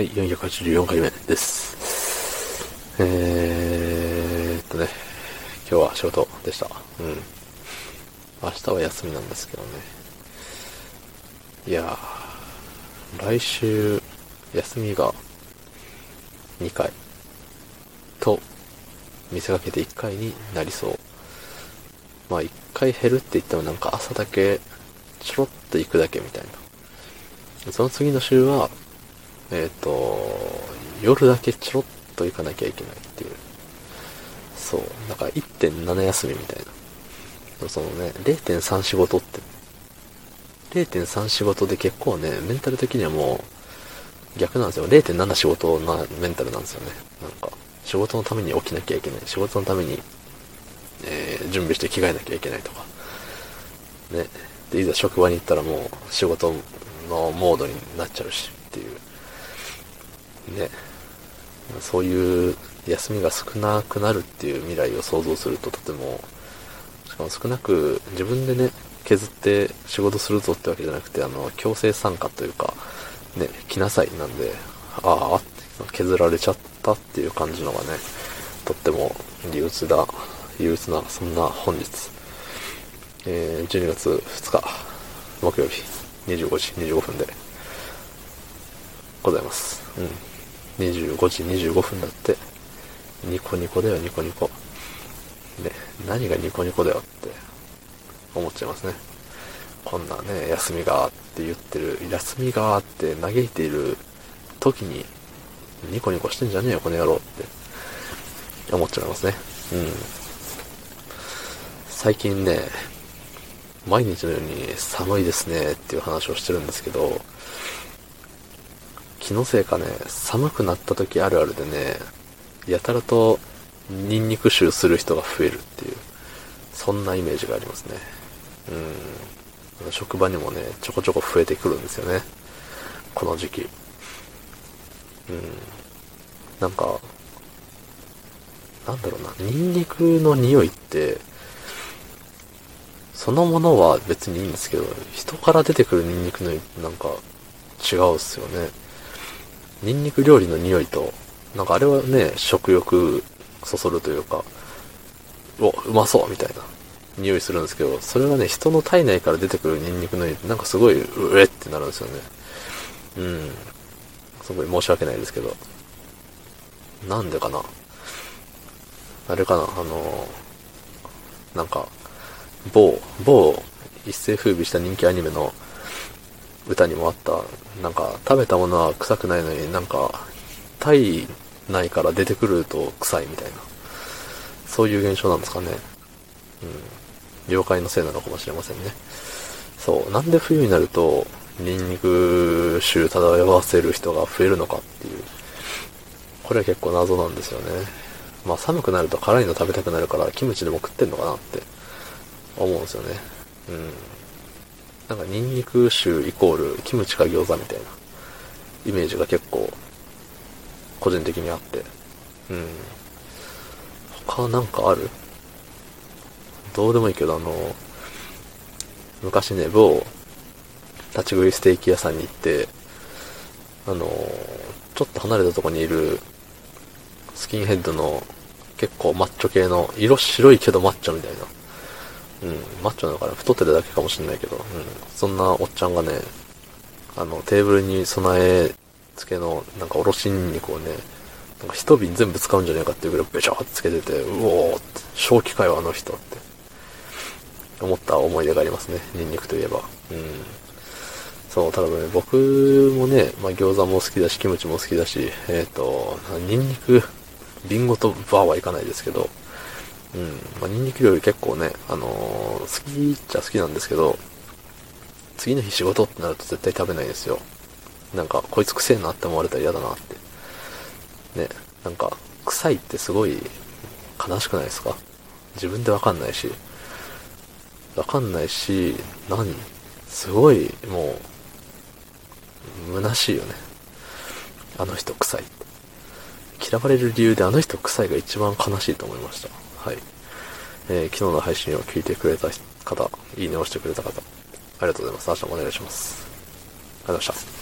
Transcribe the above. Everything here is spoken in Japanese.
はい、484回目です。えーっとね、今日は仕事でした。うん。明日は休みなんですけどね。いやー、来週、休みが2回と、見せかけて1回になりそう。まあ1回減るって言ってもなんか朝だけちょろっと行くだけみたいな。その次の週は、えっ、と、夜だけちょろっと行かなきゃいけないっていう。そう。だから1.7休みみたいな。そのね、0.3仕事って、0.3仕事で結構ね、メンタル的にはもう逆なんですよ。0.7仕事なメンタルなんですよね。なんか、仕事のために起きなきゃいけない。仕事のために、えー準備して着替えなきゃいけないとか。ね。で、いざ職場に行ったらもう仕事のモードになっちゃうしっていう。ね。そういう休みが少なくなるっていう未来を想像するととても、しかも少なく自分でね、削って仕事するぞってわけじゃなくて、あの、強制参加というか、ね、来なさいなんで、ああ、削られちゃったっていう感じのがね、とっても憂鬱だ、憂鬱な、そんな本日。えー、12月2日、木曜日、25時25分で、ございます。うん。25時25分だって、ニコニコだよ、ニコニコ。ね、何がニコニコだよって思っちゃいますね。こんなね、休みがって言ってる、休みがって嘆いている時に、ニコニコしてんじゃねえよ、この野郎って思っちゃいますね。うん。最近ね、毎日のように寒いですねっていう話をしてるんですけど、気のせいかね、寒くなった時あるあるでね、やたらとニンニク臭する人が増えるっていう、そんなイメージがありますね。うん。職場にもね、ちょこちょこ増えてくるんですよね。この時期。うん。なんか、なんだろうな、ニンニクの匂いって、そのものは別にいいんですけど、人から出てくるニンニクのなんか違うっすよね。ニンニク料理の匂いと、なんかあれはね、食欲そそるというか、お、うまそうみたいな匂いするんですけど、それがね、人の体内から出てくるニンニクの匂いってなんかすごい、うえってなるんですよね。うん。すごい申し訳ないですけど。なんでかな？あれかな？あの、なんか、某、某一世風靡した人気アニメの歌にもあった、なんか食べたものは臭くないのになんか体内から出てくると臭いみたいな、そういう現象なんですかね。うん。妖怪のせいなのかもしれませんね。そう。なんで冬になると、ニンニク臭漂わせる人が増えるのかっていう。これは結構謎なんですよね。まあ寒くなると辛いの食べたくなるから、キムチでも食ってんのかなって思うんですよね。うん。なんかニンニク臭イコールキムチか餃子みたいなイメージが結構個人的にあって。うん。他なんかある？どうでもいいけど、あの、昔ね、某立ち食いステーキ屋さんに行って、あの、ちょっと離れたとこにいるスキンヘッドの結構マッチョ系の色白いけどマッチョみたいな。うん、マッチョなのかな太ってるだけかもしんないけど、うん、そんなおっちゃんがね、あの、テーブルに備え付けの、なんかおろしニンニクをね、なんか一瓶全部使うんじゃねえかっていうぐらいべちゃーってつけてて、うおーって、正気かよあの人って、思った思い出がありますね、ニンニクといえば。うん。そう、ただね、僕もね、まあ餃子も好きだし、キムチも好きだし、えっ、と、ニンニク、瓶ごとバーはいかないですけど、うん。まあ、ニンニク料理結構ね、あのー好きっちゃ好きなんですけど、次の日仕事ってなると絶対食べないですよ。なんか、こいつ臭えなって思われたら嫌だなって。ね、なんか、臭いってすごい悲しくないですか？自分でわかんないし。わかんないし、何？すごい、もう、虚しいよね。あの人臭いって。嫌われる理由であの人臭いが一番悲しいと思いました。はい。えー昨日の配信を聞いてくれた方、いいねを押してくれた方、ありがとうございます。明日もお願いします。ありがとうございました。